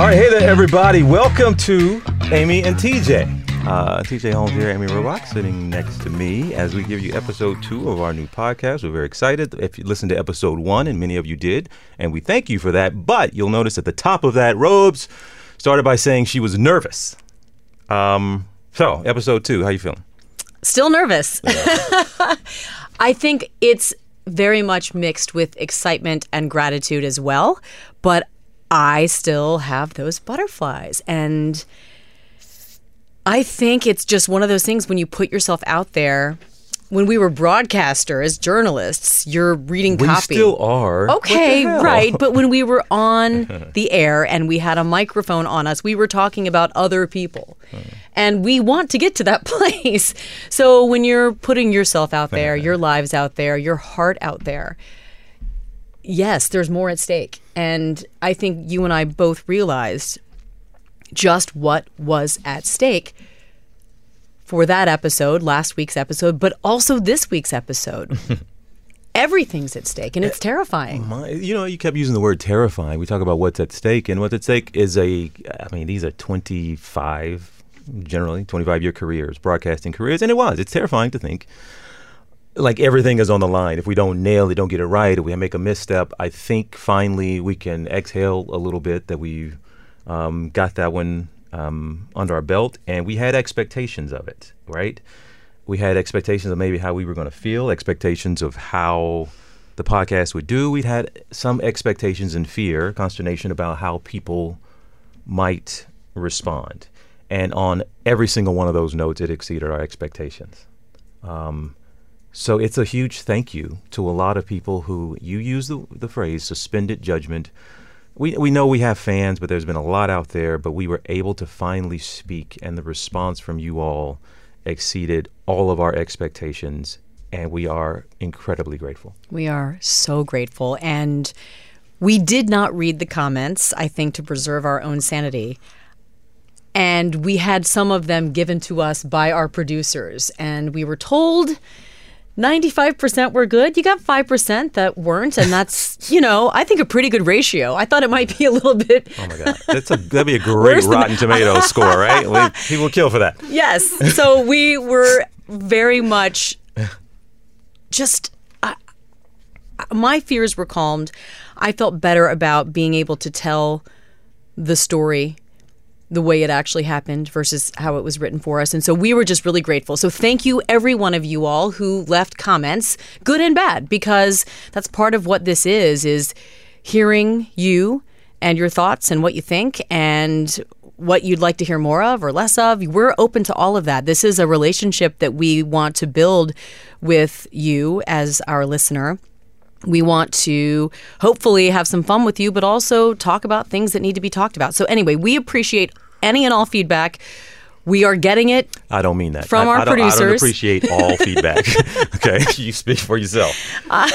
All right, hey there, everybody. Welcome to Amy and TJ. Uh, TJ Holmes here, Amy Robach, sitting next to me as we give you episode two of our new podcast. We're very excited. If you listened to episode one, and many of you did, and we thank you for that. But you'll notice at the top of that, Robes started by saying she was nervous. Um, so, episode two, how you feeling? Still nervous. I think it's very much mixed with excitement and gratitude as well, but I still have those butterflies. And I think it's just one of those things when you put yourself out there. When we were broadcasters, journalists, you're reading We copy. We still are. Okay, right. But when we were on the air and we had a microphone on us, we were talking about other people. Hmm. And we want to get to that place. So when you're putting yourself out there, your lives out there, your heart out there, yes, there's more at stake. And I think you and I both realized just what was at stake for that episode, last week's episode, but also this week's episode. Everything's at stake and it's eh, terrifying. My, you know, you kept using the word terrifying. We talk about what's at stake, and what's at stake is a, I mean, these are 25, generally, 25 year careers, broadcasting careers, and it was. It's terrifying to think. Like everything is on the line. If we don't nail it, don't get it right, if we make a misstep, I think finally we can exhale a little bit that we um, got that one um, under our belt, and we had expectations of it, right? we had expectations of maybe how we were going to feel, expectations of how the podcast would do. We'd had some expectations and fear, consternation about how people might respond. And on every single one of those notes, it exceeded our expectations. Um, so it's a huge thank you to a lot of people who you use the, the phrase suspended judgment. We, we know we have fans, but there's been a lot out there, but we were able to finally speak, and the response from you all exceeded all of our expectations, and we are incredibly grateful. We are so grateful. And we did not read the comments, I think, to preserve our own sanity. And we had some of them given to us by our producers. And we were told 95% were good. You got 5% that weren't. And that's, you know, I think a pretty good ratio. I thought it might be a little bit. Oh my God, that's a that'd be a great Rotten Tomatoes score, right? We, people kill for that. Yes. So we were very much just. I my fears were calmed. I felt better about being able to tell the story the way it actually happened versus how it was written for us. And so we were just really grateful. So thank you, every one of you all who left comments, good and bad, because that's part of what this is, is hearing you and your thoughts and what you think and what you'd like to hear more of or less of. We're open to all of that. This is a relationship that we want to build with you as our listener. We want to hopefully have some fun with you, but also talk about things that need to be talked about. So, anyway, we appreciate any and all feedback. We are getting it. I don't mean that. From I, our I don't, I don't producers. appreciate all feedback. okay, you speak for yourself.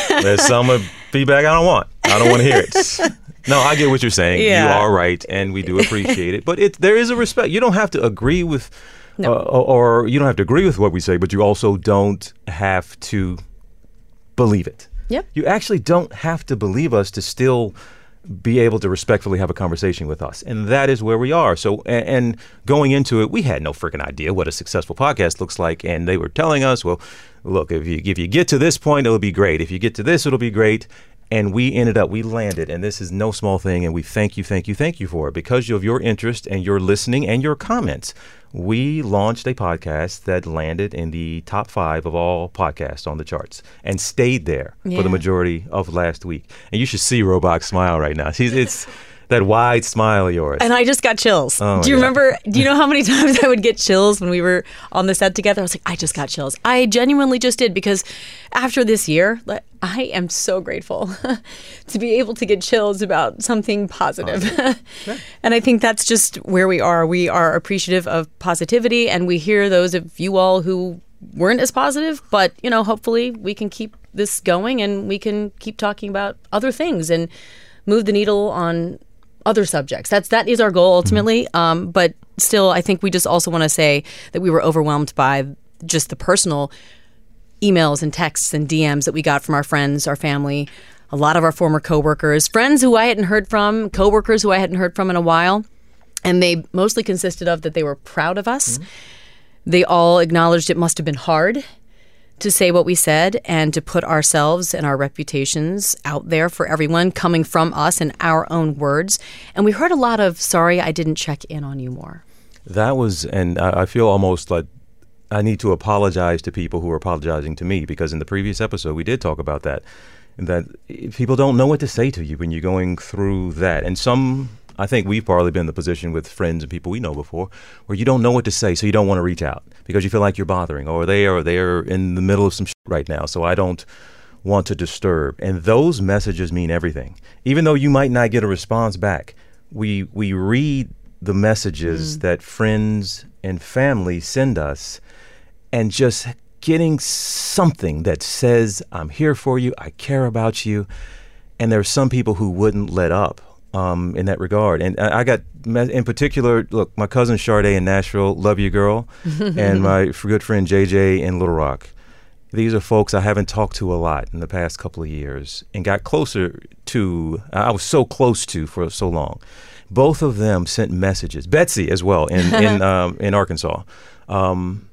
There's some feedback I don't want. I don't want to hear it. No, I get what you're saying. You are right, and we do appreciate it. But it there is a respect. You don't have to agree with, uh, or, or you don't have to agree with what we say, but you also don't have to believe it. Yep. You actually don't have to believe us to still be able to respectfully have a conversation with us. And that is where we are. So, and, and going into it, we had no freaking idea what a successful podcast looks like. And they were telling us, well, look, if you, if you get to this point, it'll be great. If you get to this, it'll be great. And we ended up, we landed, and this is no small thing. And we thank you, thank you, thank you for it because of your interest and your listening and your comments. We launched a podcast that landed in the top five of all podcasts on the charts and stayed there for the majority of last week. And you should see Robach smile right now. She's it's that wide smile of yours. And I just got chills. Oh, do you yeah. remember? Do you know how many times I would get chills when we were on the set together? I was like, I just got chills. I genuinely just did because after this year, I am so grateful to be able to get chills about something positive. and I think that's just where we are. We are appreciative of positivity, and we hear those of you all who weren't as positive, but you know, hopefully we can keep this going and we can keep talking about other things and move the needle on other subjects. That's that is our goal ultimately. Um, but still, I think we just also want to say that we were overwhelmed by just the personal emails and texts and DMs that we got from our friends, our family, a lot of our former coworkers, friends who I hadn't heard from, coworkers who I hadn't heard from in a while, and they mostly consisted of that they were proud of us. They all acknowledged it must have been hard to say what we said and to put ourselves and our reputations out there for everyone coming from us in our own words. And we heard a lot of, sorry, I didn't check in on you more. That was, and I, I feel almost like I need to apologize to people who are apologizing to me because in the previous episode we did talk about that. That people don't know what to say to you when you're going through that. And some, I think we've probably been in the position with friends and people we know before where you don't know what to say, so you don't want to reach out because you feel like you're bothering or they are they're in the middle of some shit right now, so I don't want to disturb. And those messages mean everything. Even though you might not get a response back, we we read the messages mm. that friends and family send us and just getting something that says I'm here for you, I care about you. And there are some people who wouldn't let up um, in that regard. And I I got, in particular, look, my cousin Sade in Nashville, love you, girl, and my good friend JJ in Little Rock. These are folks I haven't talked to a lot in the past couple of years and got closer to, I was so close to for so long. Both of them sent messages, Betsy as well in, in, um, in Arkansas, um,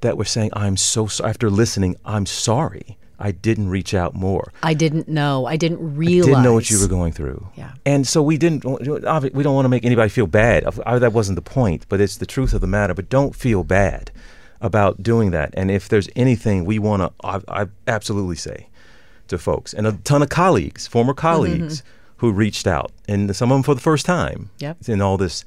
that were saying, I'm so sorry. After listening, I'm sorry. I didn't reach out more. I didn't know. I didn't realize. I Didn't know what you were going through. Yeah. And so we didn't. We don't want to make anybody feel bad. Uh, That wasn't the point. But it's the truth of the matter. But don't feel bad about doing that. And if there's anything we want to, I, I absolutely say to folks and a ton of colleagues, former colleagues, who reached out, and some of them for the first time. Yep. In all this,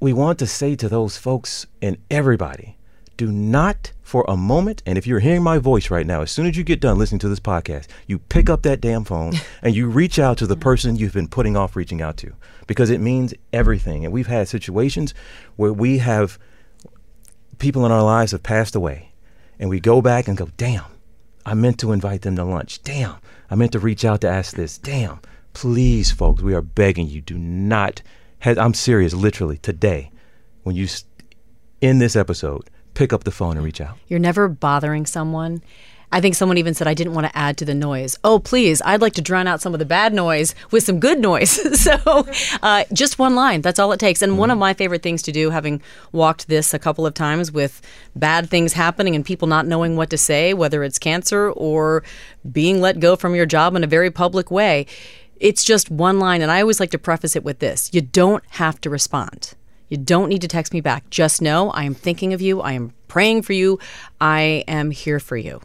we want to say to those folks and everybody do not for a moment and if you're hearing my voice right now as soon as you get done listening to this podcast you pick up that damn phone and you reach out to the person you've been putting off reaching out to. Because it means everything. And we've had situations where we have people in our lives have passed away. And we go back and go damn i meant to invite them to lunch. Damn i meant to reach out to ask this. Damn please folks we are begging you do not has, i'm serious literally today when you in this episode pick up the phone and reach out You're never bothering someone. I think someone even said, I didn't want to add to the noise. Oh, please, I'd like to drown out some of the bad noise with some good noise. so uh, just one line, that's all it takes. And one of my favorite things to do, having walked this a couple of times with bad things happening and people not knowing what to say, whether it's cancer or being let go from your job in a very public way, it's just one line. And I always like to preface it with this you don't have to respond. You don't need to text me back. Just know I am thinking of you. I am praying for you. I am here for you.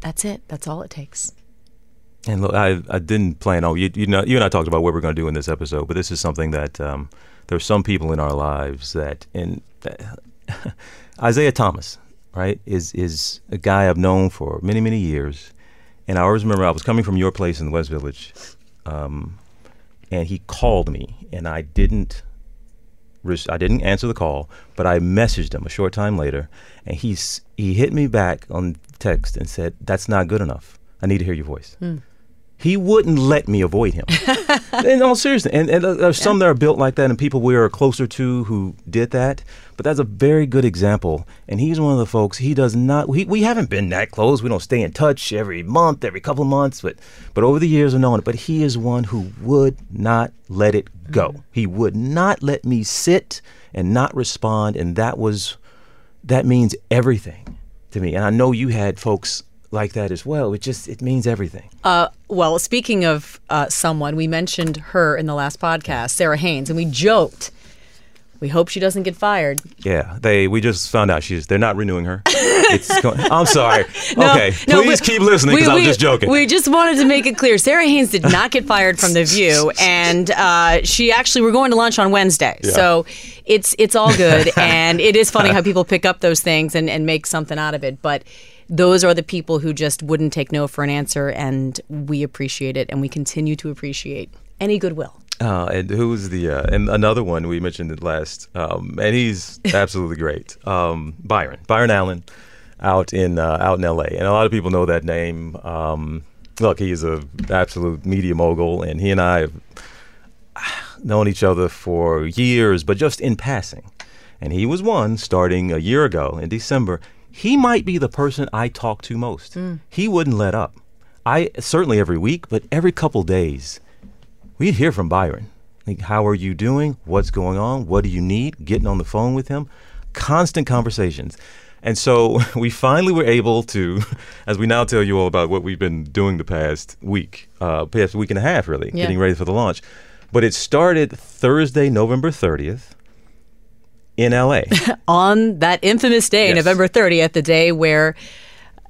That's it. That's all it takes. And look, I, I didn't plan on you. You know, you and I talked about what we're going to do in this episode, but this is something that um, there are some people in our lives that, in Isaiah Thomas, right, is is a guy I've known for many many years, and I always remember I was coming from your place in the West Village, um, and he called me, and I didn't I didn't answer the call, but I messaged him a short time later, and he's he hit me back on text and said, "That's not good enough. I need to hear your voice." Hmm. He wouldn't let me avoid him. in all seriousness, and, and uh, there's some that are built like that, and people we are closer to who did that. But that's a very good example, and he's one of the folks. He does not. We, we haven't been that close. We don't stay in touch every month, every couple of months, but but over the years of knowing it. But he is one who would not let it go. He would not let me sit and not respond, and that was that means everything to me. And I know you had folks like that as well. It just it means everything. Uh, well, speaking of uh, someone, we mentioned her in the last podcast, Sara Haines, and we joked. We hope she doesn't get fired. Yeah, they. We just found out she's. They're not renewing her. It's. Going, I'm sorry. No, okay, no, please we- keep listening because I'm just joking. We just wanted to make it clear Sara Haines did not get fired from The View, and uh, she actually we're going to lunch on Wednesday, so it's it's all good, and it is funny how people pick up those things and, and make something out of it, but. Those are the people who just wouldn't take no for an answer, and we appreciate it, and we continue to appreciate any goodwill. Uh, and who's the uh, and another one we mentioned it last, um, and he's absolutely great. Um, Byron, Byron Allen, out in uh, out in L.A. and a lot of people know that name. Um, look, he is a absolute media mogul, and he and I have known each other for years, but just in passing. And he was one starting a year ago in December. He might be the person I talk to most. He wouldn't let up. I certainly every week, but every couple days, we'd hear from Byron. Like, how are you doing? What's going on? What do you need? Getting on the phone with him, constant conversations. And so we finally were able to, as we now tell you all about what we've been doing the past week, uh, past week and a half, really, Yeah. getting ready for the launch. But it started Thursday, November 30th in LA. on that infamous day, Yes. November 30th, the day where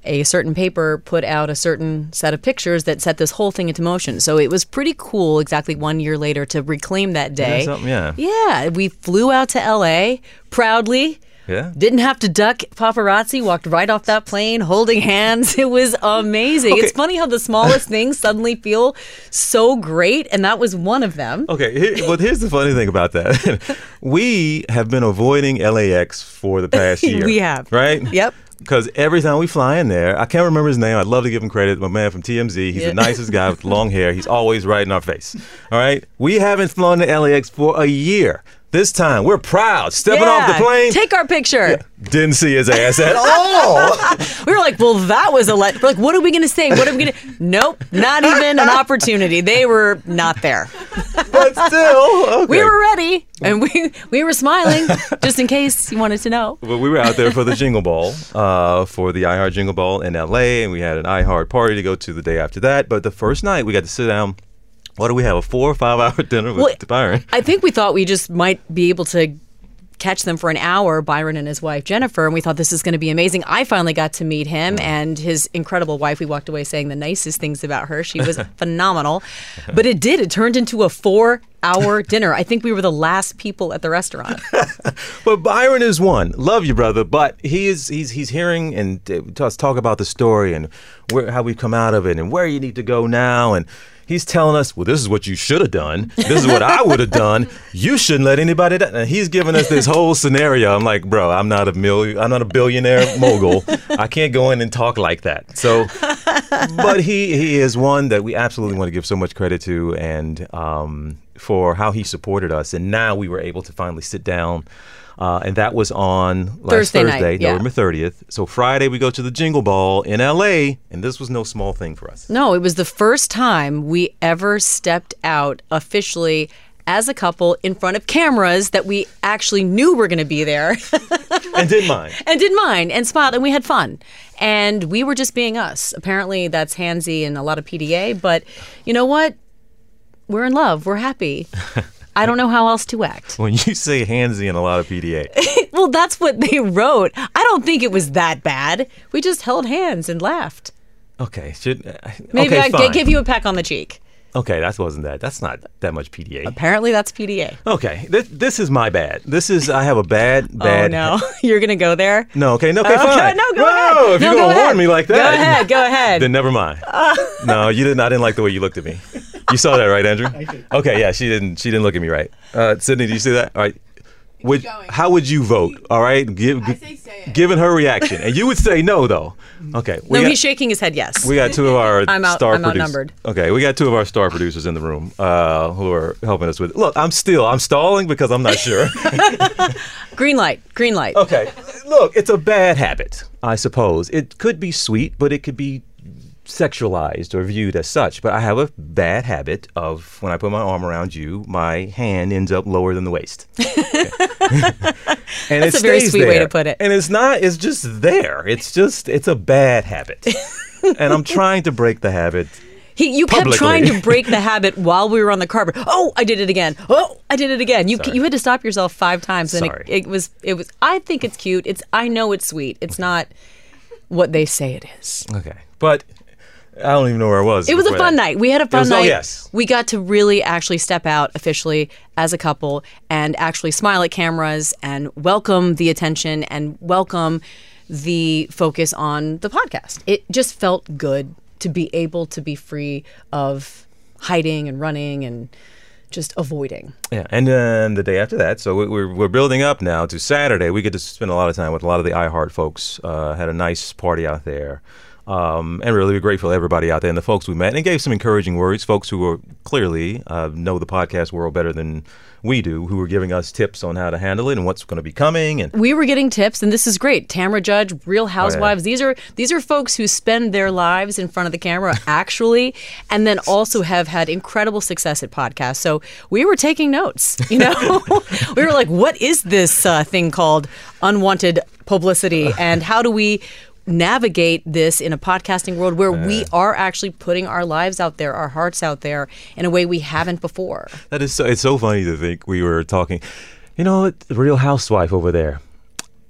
a certain paper put out a certain set of pictures that set this whole thing into motion. So it was pretty cool exactly one year later to reclaim that day. Yeah. Yeah. We flew out to LA proudly. Yeah. Didn't have to duck paparazzi, walked right off that plane holding hands. It was amazing. It's funny how the smallest things suddenly feel so great, and that was one of them. Okay, here, well, here's the funny thing about that. we have been avoiding LAX for the past year. We have. Right? Yep. Because every time we fly in there, I can't remember his name. I'd love to give him credit. My man from TMZ. He's Yeah. the nicest guy with long hair. He's always right in our face. All right? We haven't flown to LAX for a year. This time, we're proud. Stepping off the plane. Take our picture. didn't see his ass at all. We were like, well, that was a let. We're like, what are we going to say? What are we going to? Nope, not even an opportunity. They were not there. but still, okay. We were ready, and we we were smiling just in case you wanted to know. But we were out there for the Jingle Ball, uh, for the iHeart Jingle Ball in LA, and we had an iHeart party to go to the day after that. But the first night, we got to sit down. What do we have? A four or five hour dinner with Well, Byron. I think we thought we just might be able to catch them for an hour, Byron and his wife Jennifer, and we thought this is going to be amazing. I finally got to meet him and his incredible wife. We walked away saying the nicest things about her. She was phenomenal, but it did. It turned into a four-hour dinner. I think we were the last people at the restaurant. But Byron is one. Love you, brother. But he is he's he's hearing and uh, us talk about the story and where how we've come out of it and where you need to go now and. He's telling us, well, this is what you should have done. This is what I would have done. You shouldn't let anybody. Do-. And he's giving us this whole scenario. I'm like, bro, I'm not a million. I'm not a billionaire mogul. I can't go in and talk like that. So, but he he is one that we absolutely want to give so much credit to, and um, for how he supported us. And now we were able to finally sit down. Uh, and that was on last Thursday Thursday, night, yeah. November 30th. So Friday we go to the Jingle Ball in LA, and this was no small thing for us. No, it was the first time we ever stepped out officially as a couple in front of cameras that we actually knew were going to be there and didn't mind. and didn't mind and smiled and we had fun. And we were just being us. Apparently that's handsy and a lot of PDA, but you know what? We're in love. We're happy. I don't know how else to act. When you say handsy and a lot of PDA, Well, that's what they wrote. I don't think it was that bad. We just held hands and laughed. okay, should uh, Maybe okay, I fine. give you a peck on the cheek. Okay, that wasn't that. That's not that much PDA. Apparently that's PDA. Okay, this, this is my bad. This is I have a bad bad. Oh no, you're gonna go there. No, okay, no, okay, Okay, fine. no, go Whoa, ahead. If No, you're gonna warn me like that, Go ahead, go ahead. Then never mind. no, you didn't. I didn't like the way you looked at me. You saw that, right, Andrew? Okay, yeah, she didn't. She didn't look at me right. Uh, Sydney, do you see that? All right. would how would you vote? All right, give, I say say it. given her reaction, and you would say no though. Okay, we no, got, he's shaking his head. Yes. we got two of our I'm out- star I'm producers. outnumbered. Okay, we got two of our star producers in the room uh, who are helping us with. Look, I'm still I'm stalling because I'm not sure. green light. Green light. okay, look, it's a bad habit, I suppose. It could be sweet, but it could be sexualized or viewed as such. But I have a bad habit of when I put my arm around you, my hand ends up lower than the waist. and That's it a very sweet way to put it. And it's not. It's just there. It's just. It's a bad habit. and I'm trying to break the habit. He, you kept trying to break the habit while we were on the carpet. Oh, I did it again. Oh, I did it again. You Sorry. you had to stop yourself five times, and Sorry. it, it was it was. I think it's cute. It's I know it's sweet. It's not what they say it is. Okay, but I don't even know where I was. It was a fun that. night. We had a fun was- oh, night. yes. We got to really actually step out officially as a couple and actually smile at cameras and welcome the attention and welcome the focus on the podcast. It just felt good to be able to be free of hiding and running and just avoiding. Yeah, and then the day after that, so we- we're we're building up now to Saturday. We get to spend a lot of time with a lot of the iHeart folks. Uh, had a nice party out there, um, and really we're grateful to everybody out there and the folks we met, and gave some encouraging words. Folks who were clearly uh, know the podcast world better than we do, who were giving us tips on how to handle it and what's going to be coming. And we were getting tips and this is great tamra judge real housewives these are these are folks who spend their lives in front of the camera actually and then also have had incredible success at podcasts so we were taking notes you know we were like what is this uh, thing called unwanted publicity and how do we navigate this in a podcasting world where we are actually putting our lives out there our hearts out there in a way we haven't before that is so, it's so funny to think we were talking. You know, the Real Housewife over there.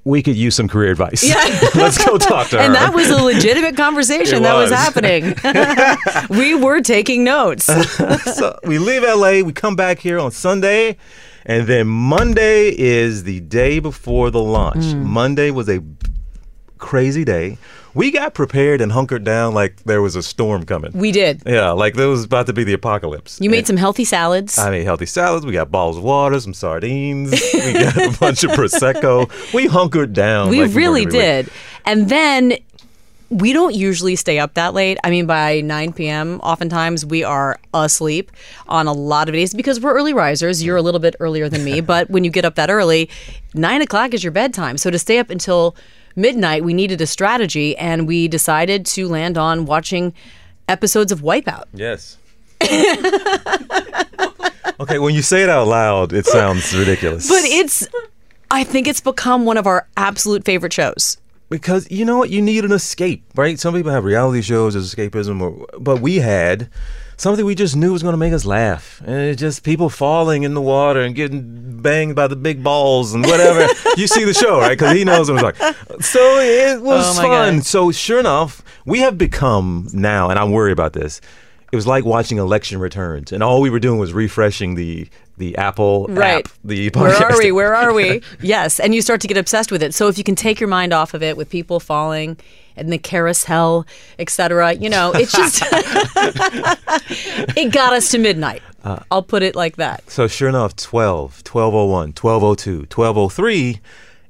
We could use some career advice. Yeah. Let's go talk to her. And that was a legitimate conversation It that was was. happening. we were taking notes. so we leave LA, we come back here on Sunday, and then Monday is the day before the launch. Mm. Monday was a crazy day. We got prepared and hunkered down like there was a storm coming. We did. yeah, like there was about to be the apocalypse. You made And some healthy salads. I made healthy salads. We got bottles of water, some sardines. we got a bunch of prosecco. We hunkered down. we like really week. did. And then we don't usually stay up that late. I mean, by 9 p.m., oftentimes we are asleep on a lot of days because we're early risers. You're a little bit earlier than me, but when you get up that early, 9 o'clock is your bedtime. So to stay up until midnight, we needed a strategy, and we decided to land on watching episodes of Wipeout. Yes. okay, when you say it out loud, it sounds ridiculous. But it's, I think it's become one of our absolute favorite shows. because you know what you need an escape right some people have reality shows as escapism or, but we had something we just knew was going to make us laugh and it's just people falling in the water and getting banged by the big balls and whatever you see the show right because he knows what it's like so it was Oh fun God. so sure enough we have become now and i'm worried about this it was like watching election returns and all we were doing was refreshing the the apple Right. app the Where are we? Where are we? yes. And you start to get obsessed with it. So if you can take your mind off of it with people falling and the carousel, etc., you know, it's just it got us to midnight. Uh, I'll put it like that. So sure enough, 12, 1201, 1202, 1203,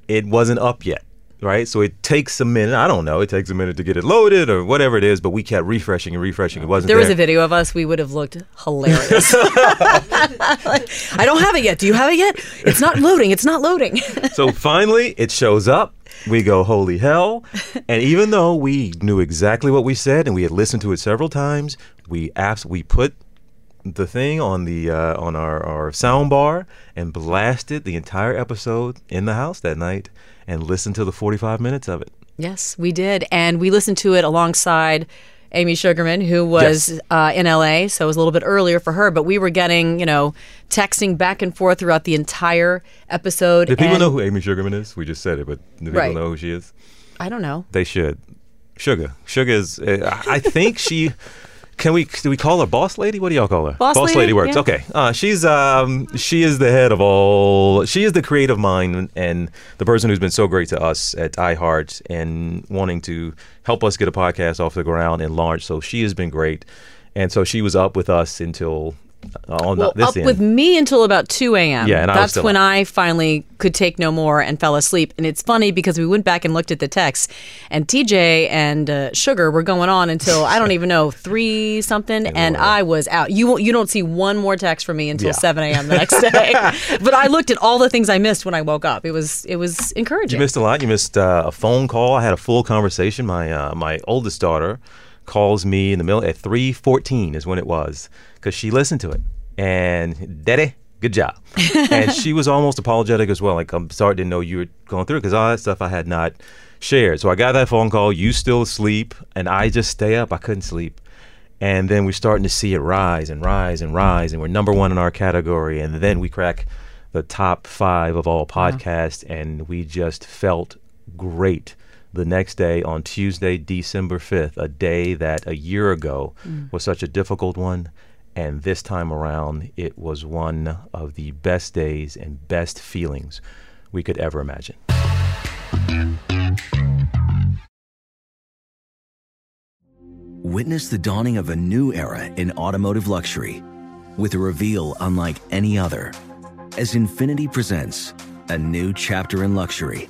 it wasn't up yet, right? So it takes a minute. I don't know. It takes a minute to get it loaded or whatever it is, but we kept refreshing and refreshing. It wasn't There there. was a video of us. We would have looked hilarious. I don't have it yet. Do you have it yet? It's not loading. It's not loading. so finally, it shows up. We go, holy hell. And even though we knew exactly what we said and we had listened to it several times, we abs- we put the thing on the uh, on our, our sound bar and blasted the entire episode in the house that night and listened to the 45 minutes of it. Yes, we did. And we listened to it alongside Amy Sugarman, who was Yes. uh, in LA. So it was a little bit earlier for her, but we were getting, you know, texting back and forth throughout the entire episode. Do people know who Amy Sugarman is? We just said it, but do people Right. know who she is? I don't know. They should. Sugar. Sugar is. Uh, I think she. Can we? Do we call her boss lady? What do y'all call her? Boss lady, works. yeah. Okay. Uh, she's um. She is the head of all. She is the creative mind and the person who's been so great to us at iHeart and wanting to help us get a podcast off the ground and launch. So she has been great, and so she was up with us until Oh, well, up end. with me until about 2 a.m. Yeah, and I that's still when up. I finally could take no more and fell asleep. And it's funny because we went back and looked at the texts, and TJ and uh, Sugar were going on until I don't even know three something, and I was out. You you don't see one more text from me until Yeah. 7 a.m. the next day. but I looked at all the things I missed when I woke up. It was it was encouraging. You missed a lot. You missed uh, a phone call. I had a full conversation. My uh, my oldest daughter calls me in the middle at three fourteen is when it was because she listened to it and daddy. Good job. and she was almost apologetic as well. Like, I'm sorry, didn't know you were going through because all that stuff I had not shared. So I got that phone call. You still asleep, and I just stay up. I couldn't sleep. And then we're starting to see it rise and rise and rise, and we're number one in our category. And then we crack the top five of all podcasts, and we just felt great the next day on Tuesday, December 5th, a day that a year ago mm. was such a difficult one. And this time around, it was one of the best days and best feelings we could ever imagine. Witness the dawning of a new era in automotive luxury with a reveal unlike any other as Infiniti presents a new chapter in luxury,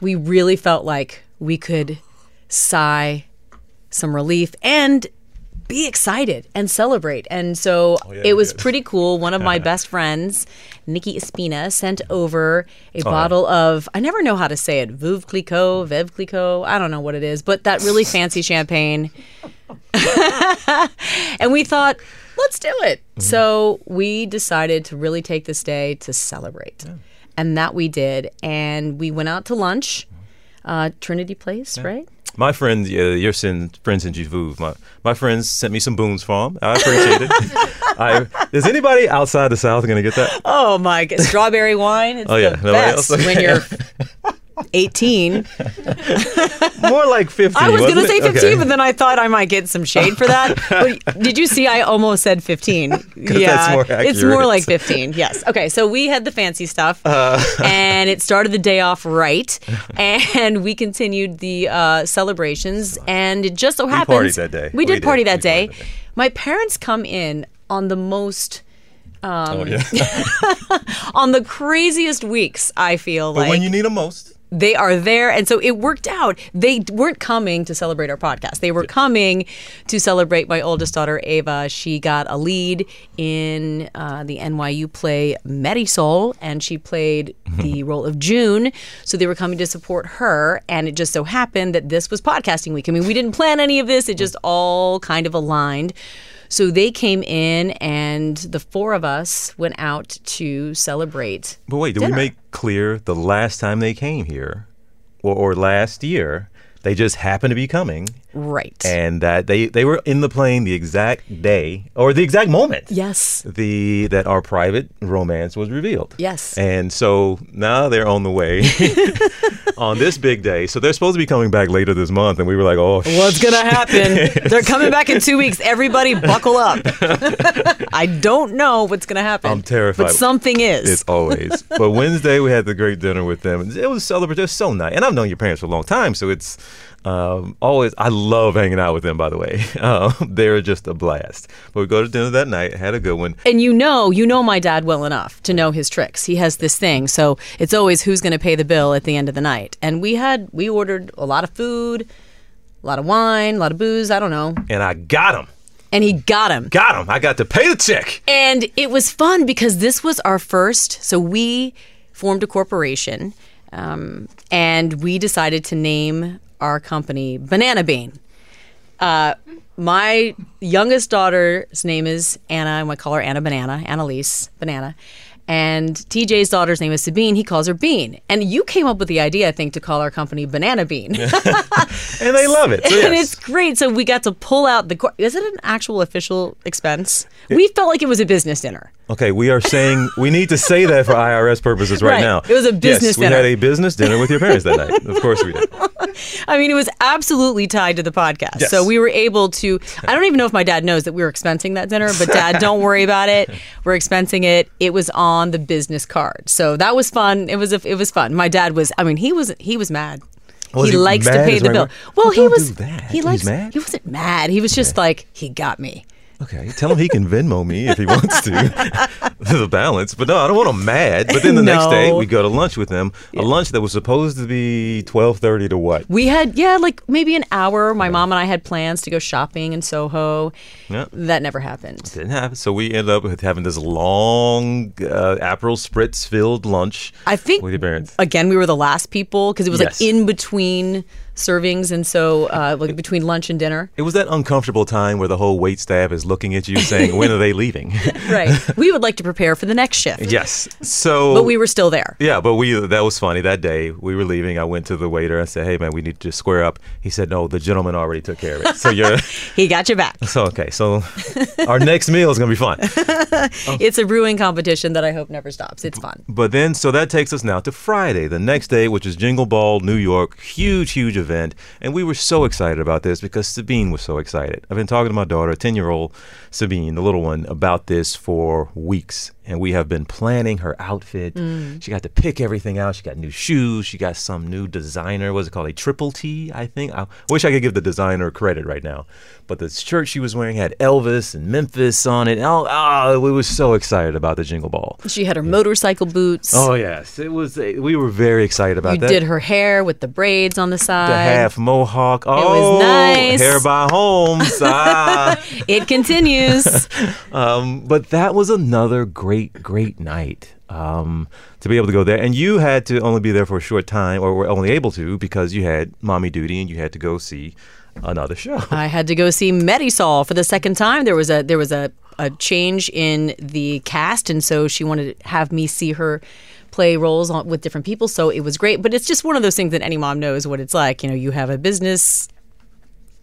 we really felt like we could sigh some relief and be excited and celebrate. And so oh, it was pretty cool. One of my best friends, Nikki Espina, sent over a oh, bottle of, I never know how to say it, Veuve Clicquot, Veuve Clicquot, I don't know what it is, but that really fancy champagne. and we thought, let's do it. Mm-hmm. So we decided to really take this day to celebrate. And that we did. And we went out to lunch, uh, Trinity Place, right? My friends, uh, your sin, friends in Jivu, my my friends sent me some Boone's Farm. I appreciate it. I, is anybody outside the South going to get that? Oh my strawberry wine. It's Oh, yeah. the Nobody best else? when you're 18. More like 15. I was going to say 15, Okay. but then I thought I might get some shade for that. But did you see I almost said 15? that's more It's more like 15. Yes. Okay, so we had the fancy stuff Uh. and it started the day off right and we continued the uh, celebrations and it just so We happens partied that day. We We did did. party We that day. My parents come in on the most oh, yeah. on the craziest weeks, I feel but like when you need them most, they are there. And so it worked out. They weren't coming to celebrate our podcast. They were coming to celebrate my oldest daughter ava. She got a lead in uh, the nyu play Marisol, and she played the role of june. So they were coming to support her and it just so happened that this was podcasting week. I mean we didn't plan any of this. It just all kind of aligned so they came in and the four of us went out to celebrate But wait, did dinner. we make clear the last time they came here, or, or last year, they just happened to be coming, right and that they they were in the plane the exact day or the exact moment. yes The that our private romance was revealed. Yes. And so now they're on the way on this big day. So they're supposed to be coming back later this month, and we were like, oh, What's gonna happen? They're coming back in two weeks. Everybody, buckle up. I don't know what's gonna happen. I'm terrified. but something is. It's always. but Wednesday we had the great dinner with them. It was celebratory. So nice, and I've known your parents for a long time, so it's um, always. I love hanging out with them. By the way, um, they're just a blast. But we go to dinner that night. Had a good one. and you know, you know my dad well enough to know his tricks. He has this thing, so it's always who's gonna pay the bill at the end of the night. And we had we ordered a lot of food, a lot of wine, a lot of booze. I don't know, And I got him. and he got him. Got him. I got to pay the check. And it was fun because this was our first. So we formed a corporation, um, and we decided to name our company Banana Bean. Uh, my youngest daughter's name is Anna, and I call her Anna Banana, Annalise Banana. And TJ's daughter's name is Sabine. He calls her Bean. And you came up with the idea, I think, to call our company Banana Bean. And they love it. So and it's great. So we got to pull out the. Is it an actual official expense? We felt like it was a business dinner. Okay, we are saying we need to say that for IRS purposes right, Right. now. It was a business yes, we dinner. had a business dinner with your parents that night. Of course we did. I mean, it was absolutely tied to the podcast. Yes. So we were able to. I don't even know if my dad knows that we were expensing that dinner, but dad, don't worry about it. We're expensing it. It was on the business card, so that was fun. It was a, it was fun. My dad was. I mean, he was he was mad. He, he likes to pay the bill. Well, Well, he was. He likes. mad? He wasn't mad. He was just like he got me. Okay, tell him he can Venmo me if he wants to. the balance, but no, I don't want him mad. But then the next day we go to lunch with them. A lunch that was supposed to be twelve thirty to what? We had yeah, like maybe an hour. My mom and I had plans to go shopping in Soho. Yeah. That never happened. Didn't happen. So we ended up with having this long uh, Aperol spritz filled lunch. I think with your parents. again we were the last people because it was Yes. like in between servings and so uh, like between lunch and dinner. It was that uncomfortable time where the whole wait staff is looking at you saying, "When are they leaving?" Right. we would like to prepare for the next shift. yes. So But we were still there. Yeah, but we that was funny. That day we were leaving. I went to the waiter. I said, "Hey, man, we need to square up." He said, "No, the gentleman already took care of it." So you're He got you back. so okay. So our next meal is gonna be fun. It's a brewing competition that I hope never stops. It's fun. But then, so that takes us now to Friday, the next day, which is Jingle Ball, New York. Huge, huge event. And we were so excited about this because Sabine was so excited. I've been talking to my daughter, a 10 year old Sabine, the little one, about this for weeks. And we have been planning her outfit. She got to pick everything out. She got new shoes. She got some new designer. What's it called? A triple T, I think. I wish I could give the designer credit right now. But the shirt she was wearing had Elvis and Memphis on it. Oh, oh we were so excited about the Jingle Ball. She had her motorcycle boots. Oh yes, it was. A, we were very excited about you that. did her hair with the braids on the side. the half mohawk. Oh, nice. hair by Holmes. ah. It continues. Um, but that was another great, great night. Um, to be able to go there, and you had to only be there for a short time, or were only able to because you had mommy duty and you had to go see another show. I had to go see Marisol for the second time. There was a there was a, a change in the cast, and so she wanted to have me see her play roles on, with different people, so it was great. But it's just one of those things that any mom knows what it's like. You know, you have a business.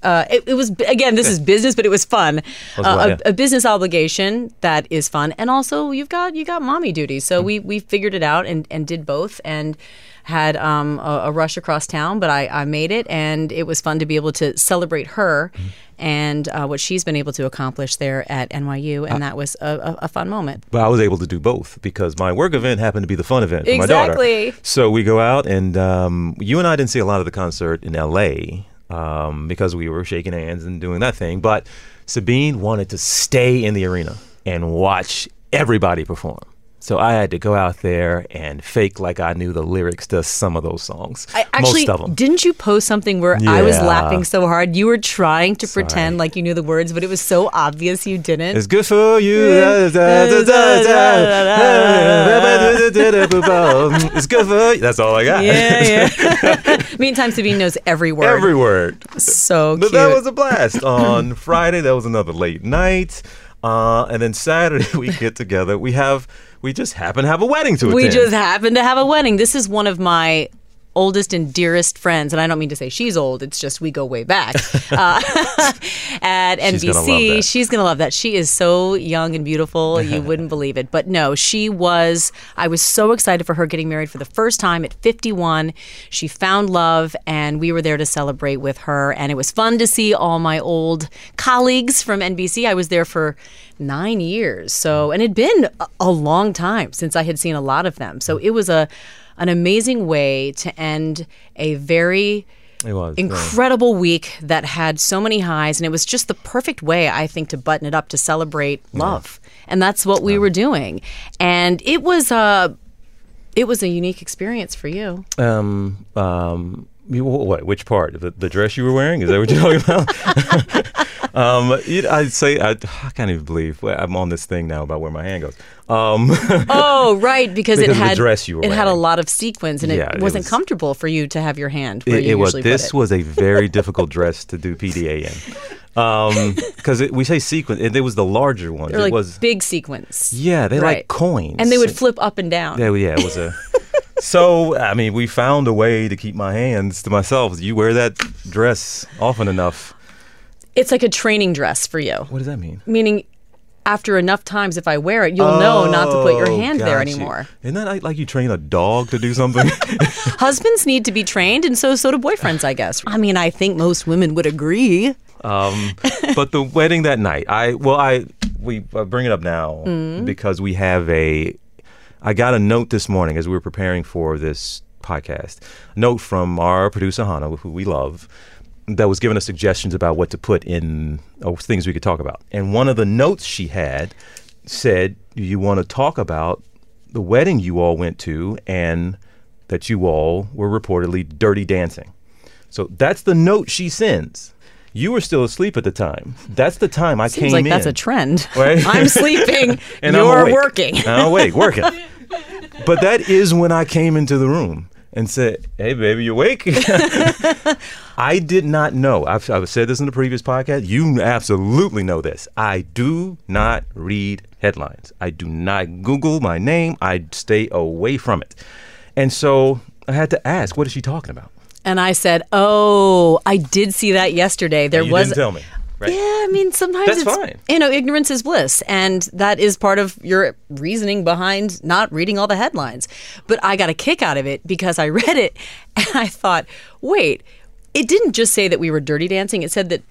Uh, it, it was again. This is business, but it was fun. Uh, a, yeah. a business obligation that is fun, and also you've got you got mommy duties. So we we figured it out and and did both, and had um, a, a rush across town, but I, I made it, and it was fun to be able to celebrate her and uh, what she's been able to accomplish there at NYU, and that was a, a, a fun moment. But I was able to do both because my work event happened to be the fun event for Exactly. my daughter. So we go out, and um, you and I didn't see a lot of the concert in L.A. Um, because we were shaking hands and doing that thing. But Sabine wanted to stay in the arena and watch everybody perform. So I had to go out there and fake like I knew the lyrics to some of those songs. I actually Most of them. didn't you post something where I was laughing so hard you were trying to pretend like you knew the words, but it was so obvious you didn't. It's good for you. it's good for you. That's all I got. yeah, yeah. Meantime, Sabine knows every word. Every word. so But that was a blast. On Friday, that was another late night. Uh, and then Saturday, we get together. We have, we just happen to have a wedding to attend. we just happen to have a wedding. This is one of my oldest and dearest friends, and I don't mean to say she's old. It's just we go way back. uh, at She's gonna NBC, that. she's gonna love that. She is so young and beautiful, you wouldn't believe it. But no, she was. I was so excited for her getting married for the first time at 51. She found love, and we were there to celebrate with her. And it was fun to see all my old colleagues from NBC. I was there for nine years, so and it'd been a, a long time since I had seen a lot of them. So it was a an amazing way to end a very It was. incredible week that had so many highs and it was just the perfect way i think to button it up to celebrate love. And that's what we were doing. And it was a it was a unique experience for you. Um, um, you, what? Which part? The, the dress you were wearing? Is that what you're talking about? um, you- I'd say I, I can't even believe I'm on this thing now about where my hand goes. Um, oh right because, it Because the had dress you were it had a lot of sequins and Yeah, it it wasn't was- comfortable for you to have your hand where it, you it was. This it. was a very difficult dress to do PDA in, because it we say sequin. It, it was the larger one. They're it like was. big sequins Yeah, they Right. like coins, and they would flip up and down Yeah, yeah, it was a. so I mean, we found a way to keep my hands to myself. You wear that dress often enough. it's like a training dress for you What does that mean? meaning after enough times if i wear it you'll know not to put your Oh, hand there got you. anymore Isn't that like, like you train a dog to do something? Husbands need to be trained, and so so do boyfriends, I guess. I mean, I think most women would agree. um, but the wedding that night, I well, I we I bring it up now Mm-hmm. because we have a. I got a note this morning as we were preparing for this podcast. A note from our producer Hannah, who we love, that was giving us suggestions about what to put in or things we could talk about. And one of the notes she had said, "You want to talk about the wedding you all went to and that you all were reportedly dirty dancing." So that's the note she sends. You were still asleep at the time. That's the time I Seems came like in. that's a trend. Right? I'm sleeping, and I'm you're awake. working. I'm awake, working. but that is when I came into the room and said, "Hey, baby, you awake?" I did not know. I've, I've said this in the previous podcast. You absolutely know this. I do not read headlines. I do not Google my name. I stay away from it. And so I had to ask, "What is she talking about?" And I said, "Oh, I did see that yesterday. There you was didn't tell me. Right? Yeah, I mean, sometimes That's it's fine. you know, ignorance is bliss, and that is part of your reasoning behind not reading all the headlines. But I got a kick out of it because I read it and I thought, wait, it didn't just say that we were dirty dancing. It said that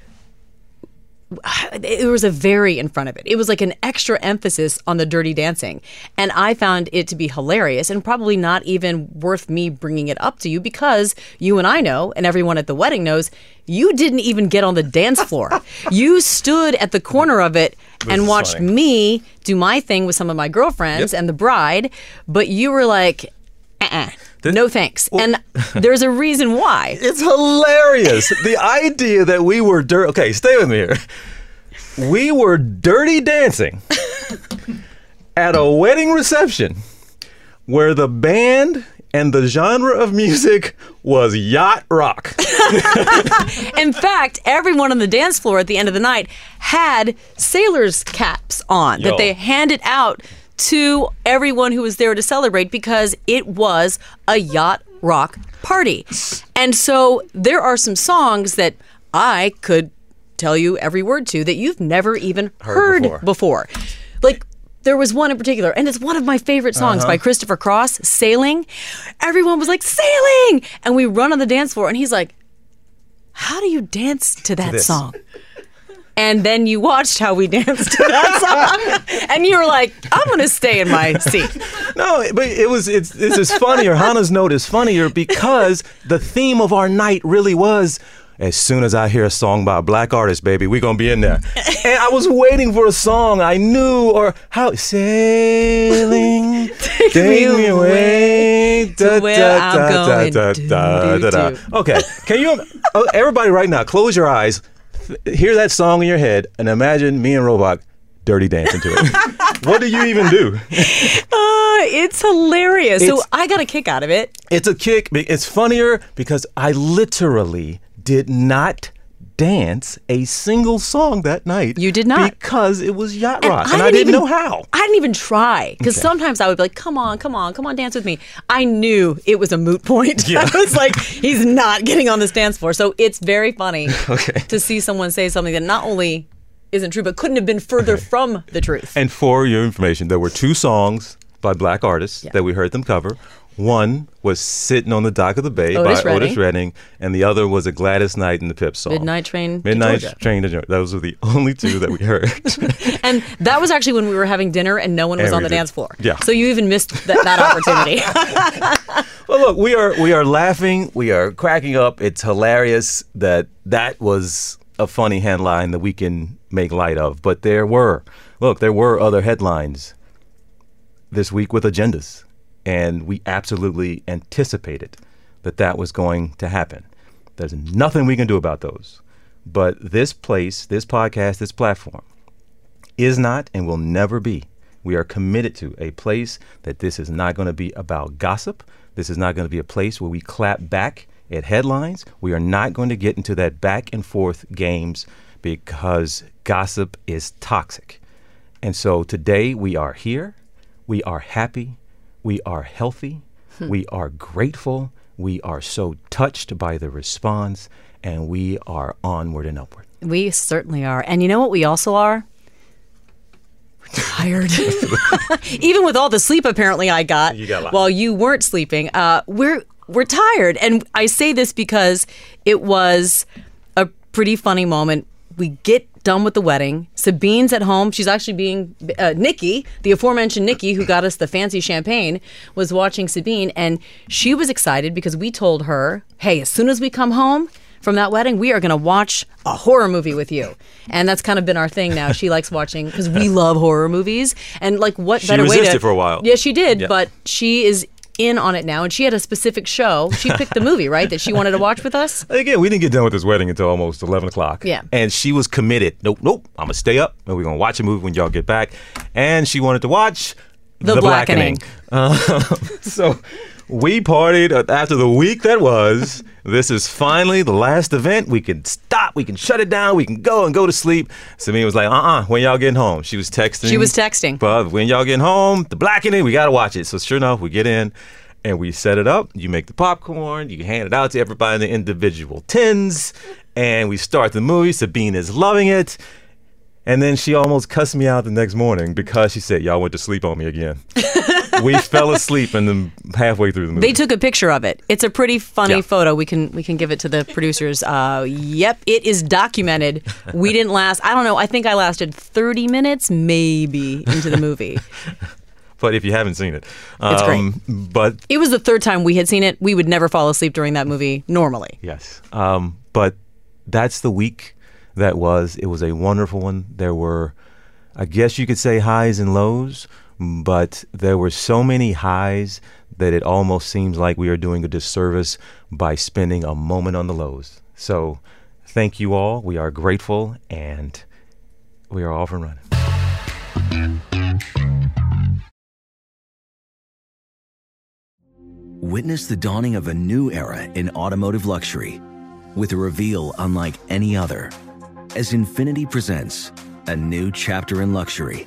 there was a very in front of it. It was like an extra emphasis on the dirty dancing. And I found it to be hilarious and probably not even worth me bringing it up to you because you and I know, and everyone at the wedding knows, you didn't even get on the dance floor. you stood at the corner of it and watched funny. me do my thing with some of my girlfriends Yep. and the bride, but you were like, uh-uh, This- no thanks. and there's a reason why. It's hilarious. the idea that we were dirty. Okay, stay with me here. We were dirty dancing at a wedding reception where the band and the genre of music was yacht rock. In fact, everyone on the dance floor at the end of the night had sailors' caps on Yo. that they handed out to everyone who was there to celebrate because it was a yacht rock party. And so there are some songs that I could tell you every word to that you've never even heard, before. before. Like there was one in particular, and it's one of my favorite songs Uh-huh. by Christopher Cross, Sailing. Everyone was like, Sailing! And we run on the dance floor, and he's like, How do you dance to that this. song? And then you watched how we danced to that song, and you were like, "I'm gonna stay in my seat." No, but it was it's this is funnier. Hannah's note is funnier because the theme of our night really was as soon as I hear a song by a black artist, baby, we're gonna be in there. And I was waiting for a song I knew or how sailing take, me away where I'm going. Do, do, do. Okay, can you oh, everybody right now close your eyes, hear that song in your head, and imagine me and Robot dirty dancing to it. what do you even do? Uh, it's hilarious. so I got a kick out of it. It's a kick. It's funnier because I literally did not dance a single song that night. You did not. because it was yacht rock, and, I, didn't didn't even- know how. I didn't even try because sometimes I would be like, "Come on, come on, come on, dance with me." I knew it was a moot point. Yeah. I was like, "He's not getting on this dance floor." So it's very funny Okay. to see someone say something that not only isn't true, but couldn't have been further from the truth. And for your information, there were two songs by black artists Yeah. that we heard them cover. One was "Sitting on the Dock of the Bay" Otis by Otis Redding. Redding, and the other was "A Gladys Knight in the Pips" song. Midnight Train Midnight Georgia. Train to Georgia. Those were the only two that we heard. And that was actually when we were having dinner and no one was And on the did. dance floor. Yeah. So you even missed that, that opportunity. Well, look, we are we are laughing, we are cracking up. It's hilarious that that was a funny headline that we can make light of. But there were, look, there were other headlines this week with agendas, and we absolutely anticipated that that was going to happen. There's nothing we can do about those. But this place, this podcast, this platform is not and will never be. We are committed to a place that this is not going to be about gossip. This is not going to be a place where we clap back at headlines. We are not going to get into that back and forth games because gossip is toxic. And so today we are here. We are happy. We are healthy. We are grateful. We are so touched by the response. And we are onward and upward. we certainly are. And you know what we also are? Tired. Even with all the sleep apparently I got, You got while you weren't sleeping, uh, we're we're tired. And I say this because it was a pretty funny moment. We get done with the wedding. Sabine's at home. She's actually being uh, Nikki, the aforementioned Nikki, who got us the fancy champagne, was watching Sabine, and she was excited because we told her, "Hey, as soon as we come home." From that wedding, we are going to watch a horror movie with you, and that's kind of been our thing now. She likes watching because we love horror movies, and like what She better way to? resisted for a while. Yeah, she did, Yeah. but she is in on it now, and she had a specific show. She picked the movie, right, that she wanted to watch with us. Again, we didn't get done with this wedding until almost 11 o'clock. Yeah. And she was committed. Nope, nope. I'm going to stay up and we're going to watch a movie when y'all get back. And she wanted to watch The Blackening. Uh, so we partied after the week that was. This is finally the last event. We can stop. We can shut it down. We can go and go to sleep. Sabine was like, uh uh when y'all getting home? She was texting. She was texting. But when y'all getting home, the blackening, we got to watch it. So sure enough, we get in and we set it up. You make the popcorn. You hand it out to everybody in the individual tins. And we start the movie. Sabine is loving it. And then she almost cussed me out the next morning because she said, y'all went to sleep on me again. we fell asleep and then halfway through the movie. They took a picture of it. It's a pretty funny Yeah. photo. We can we can give it to the producers. Uh, yep, it is documented. We didn't last. I don't know. I think I lasted thirty minutes, maybe, into the movie. but if you haven't seen it, It's great. um, But It was the third time we had seen it. We would never fall asleep during that movie normally. Yes. Um, but that's the week that was. It was a wonderful one. There were, I guess you could say, highs and lows, but there were so many highs that it almost seems like we are doing a disservice by spending a moment on the lows. So thank you all. We are grateful and we are off and running. Witness the dawning of a new era in automotive luxury with a reveal unlike any other as Infiniti presents a new chapter in luxury,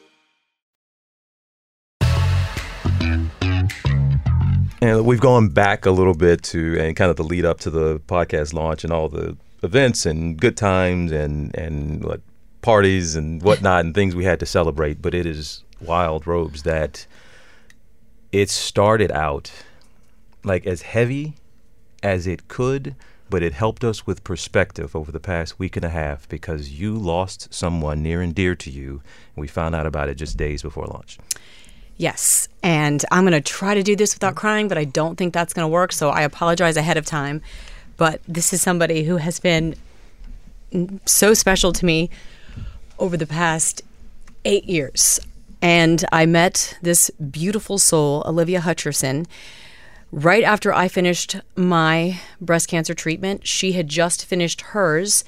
And we've gone back a little bit to and kind of the lead up to the podcast launch and all the events and good times and and parties and whatnot and things we had to celebrate. But it is wild robes that it started out like as heavy as it could, but it helped us with perspective over the past week and a half because you lost someone near and dear to you. And we found out about it just days before launch. Yes. And I'm going to try to do this without crying, but I don't think that's going to work. So I apologize ahead of time. But this is somebody who has been so special to me over the past eight years. And I met this beautiful soul, Olivia Hutcherson, right after I finished my breast cancer treatment. She had just finished hers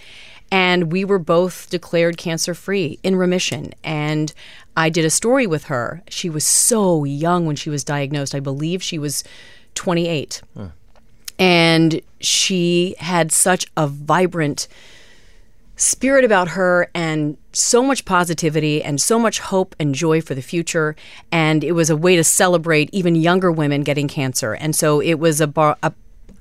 and we were both declared cancer free in remission. And I did a story with her. She was so young when she was diagnosed. I believe she was 28. Huh. And she had such a vibrant spirit about her and so much positivity and so much hope and joy for the future. And it was a way to celebrate even younger women getting cancer. And so it was a, bar, a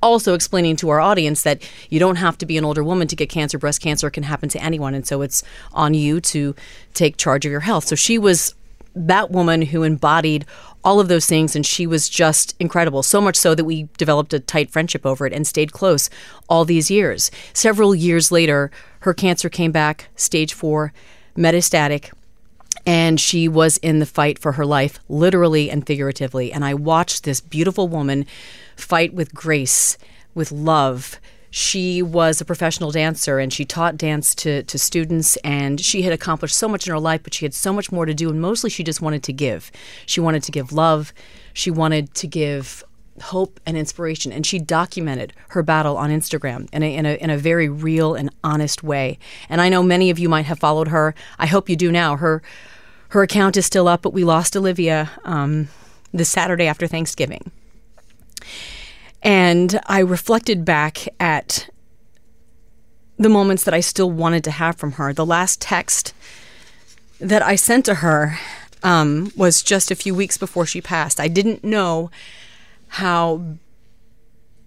also explaining to our audience that you don't have to be an older woman to get cancer. Breast cancer can happen to anyone. And so it's on you to take charge of your health. So she was that woman who embodied all of those things and she was just incredible so much so that we developed a tight friendship over it and stayed close all these years several years later her cancer came back stage 4 metastatic and she was in the fight for her life literally and figuratively and i watched this beautiful woman fight with grace, with love. She was a professional dancer and she taught dance to, to students, and she had accomplished so much in her life, but she had so much more to do. And mostly she just wanted to give. She wanted to give love, she wanted to give hope and inspiration. And she documented her battle on Instagram in a, in a, in a very real and honest way. And I know many of you might have followed her. I hope you do now. Her, her account is still up, but we lost Olivia um, this Saturday after Thanksgiving. And I reflected back at the moments that I still wanted to have from her. The last text that I sent to her um, was just a few weeks before she passed. I didn't know how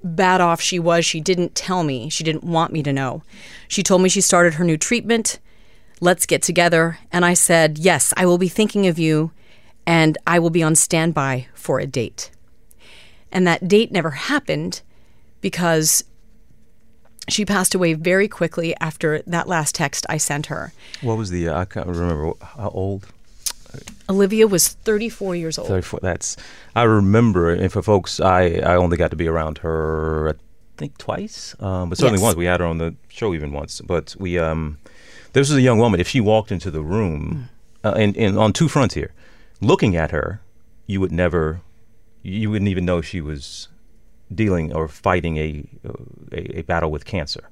bad off she was. She didn't tell me. She didn't want me to know. She told me she started her new treatment. Let's get together. And I said, Yes, I will be thinking of you and I will be on standby for a date. And that date never happened because she passed away very quickly after that last text I sent her. What was the? Uh, I can't remember how old. Olivia was 34 years old. 34. That's. I remember, and for folks, I I only got to be around her. I think twice, um, but certainly Yes. once. We had her on the show even once. But we um, this was a young woman. If she walked into the room, uh, and and on two fronts here, looking at her, you would never, you wouldn't even know she was dealing or fighting a a, a battle with cancer.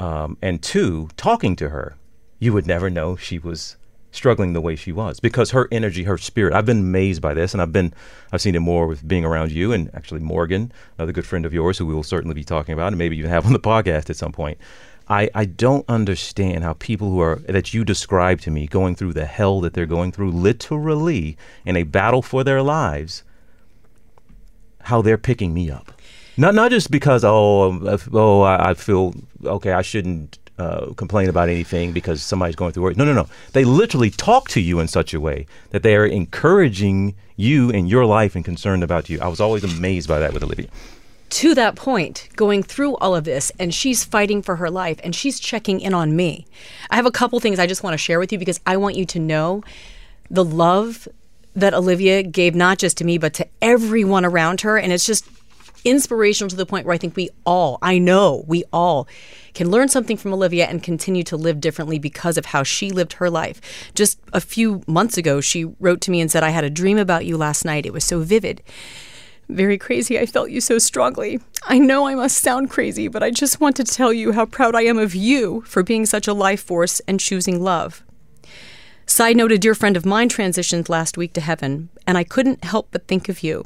Um, and two, talking to her, you would never know she was struggling the way she was because her energy, her spirit. I've been amazed by this, and I've been I've seen it more with being around you and actually Morgan, another good friend of yours, who we will certainly be talking about, and maybe even have on the podcast at some point. I, I don't understand how people who are that you describe to me going through the hell that they're going through literally in a battle for their lives how they're picking me up. Not not just because oh oh I, I feel okay I shouldn't uh, complain about anything because somebody's going through work. No no no. They literally talk to you in such a way that they are encouraging you in your life and concerned about you. I was always amazed by that with Olivia. To that point, going through all of this, and she's fighting for her life and she's checking in on me. I have a couple things I just want to share with you because I want you to know the love that Olivia gave not just to me, but to everyone around her. And it's just inspirational to the point where I think we all, I know we all, can learn something from Olivia and continue to live differently because of how she lived her life. Just a few months ago, she wrote to me and said, I had a dream about you last night. It was so vivid. Very crazy. I felt you so strongly. I know I must sound crazy, but I just want to tell you how proud I am of you for being such a life force and choosing love. Side note a dear friend of mine transitioned last week to heaven, and I couldn't help but think of you.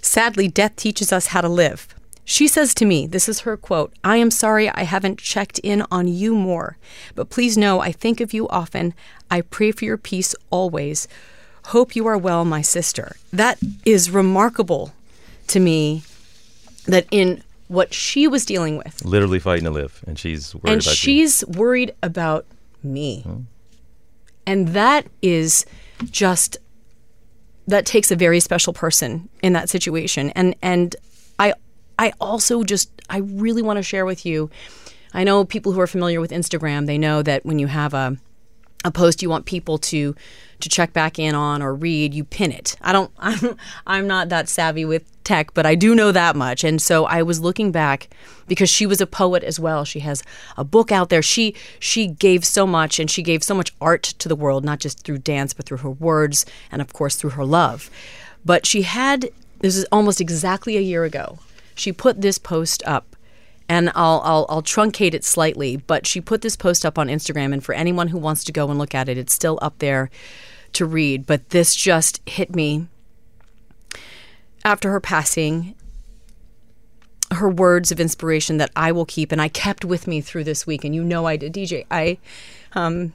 Sadly, death teaches us how to live. She says to me, this is her quote, I am sorry I haven't checked in on you more, but please know I think of you often. I pray for your peace always. Hope you are well, my sister. That is remarkable to me that in what she was dealing with, Literally fighting to live, and she's worried and about you. she's worried about me. Hmm. And that is just that takes a very special person in that situation. And and I I also just I really want to share with you. I know people who are familiar with Instagram, they know that when you have a a post you want people to to check back in on or read, you pin it. I don't I'm I'm not that savvy with tech, but I do know that much. And so I was looking back because she was a poet as well. She has a book out there. She she gave so much and she gave so much art to the world, not just through dance, but through her words and of course through her love. But she had this is almost exactly a year ago. She put this post up and I'll, I'll I'll truncate it slightly, but she put this post up on Instagram, and for anyone who wants to go and look at it, it's still up there to read. But this just hit me after her passing. Her words of inspiration that I will keep, and I kept with me through this week, and you know I did, DJ. I, um,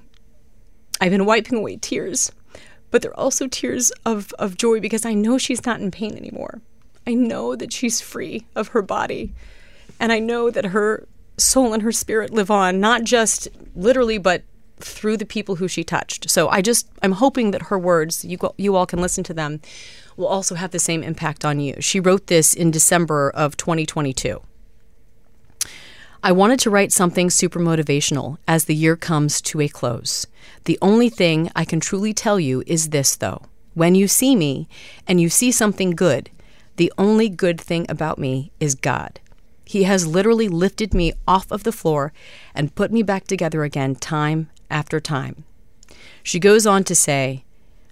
I've been wiping away tears, but they're also tears of of joy because I know she's not in pain anymore. I know that she's free of her body. And I know that her soul and her spirit live on, not just literally, but through the people who she touched. So I just, I'm hoping that her words, you, you all can listen to them, will also have the same impact on you. She wrote this in December of 2022. I wanted to write something super motivational as the year comes to a close. The only thing I can truly tell you is this, though. When you see me and you see something good, the only good thing about me is God. He has literally lifted me off of the floor and put me back together again time after time. She goes on to say,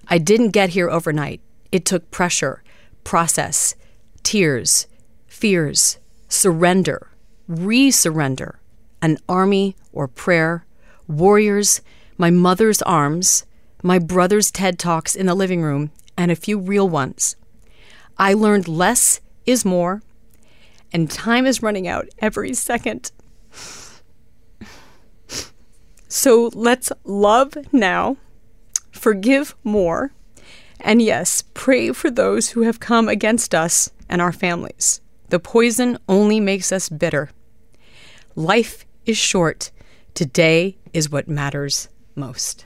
I didn't get here overnight. It took pressure, process, tears, fears, surrender, re surrender, an army or prayer, warriors, my mother's arms, my brother's TED Talks in the living room, and a few real ones. I learned less is more, and time is running out every second. So let's love now, forgive more, and yes, pray for those who have come against us and our families. The poison only makes us bitter. Life is short. Today is what matters most.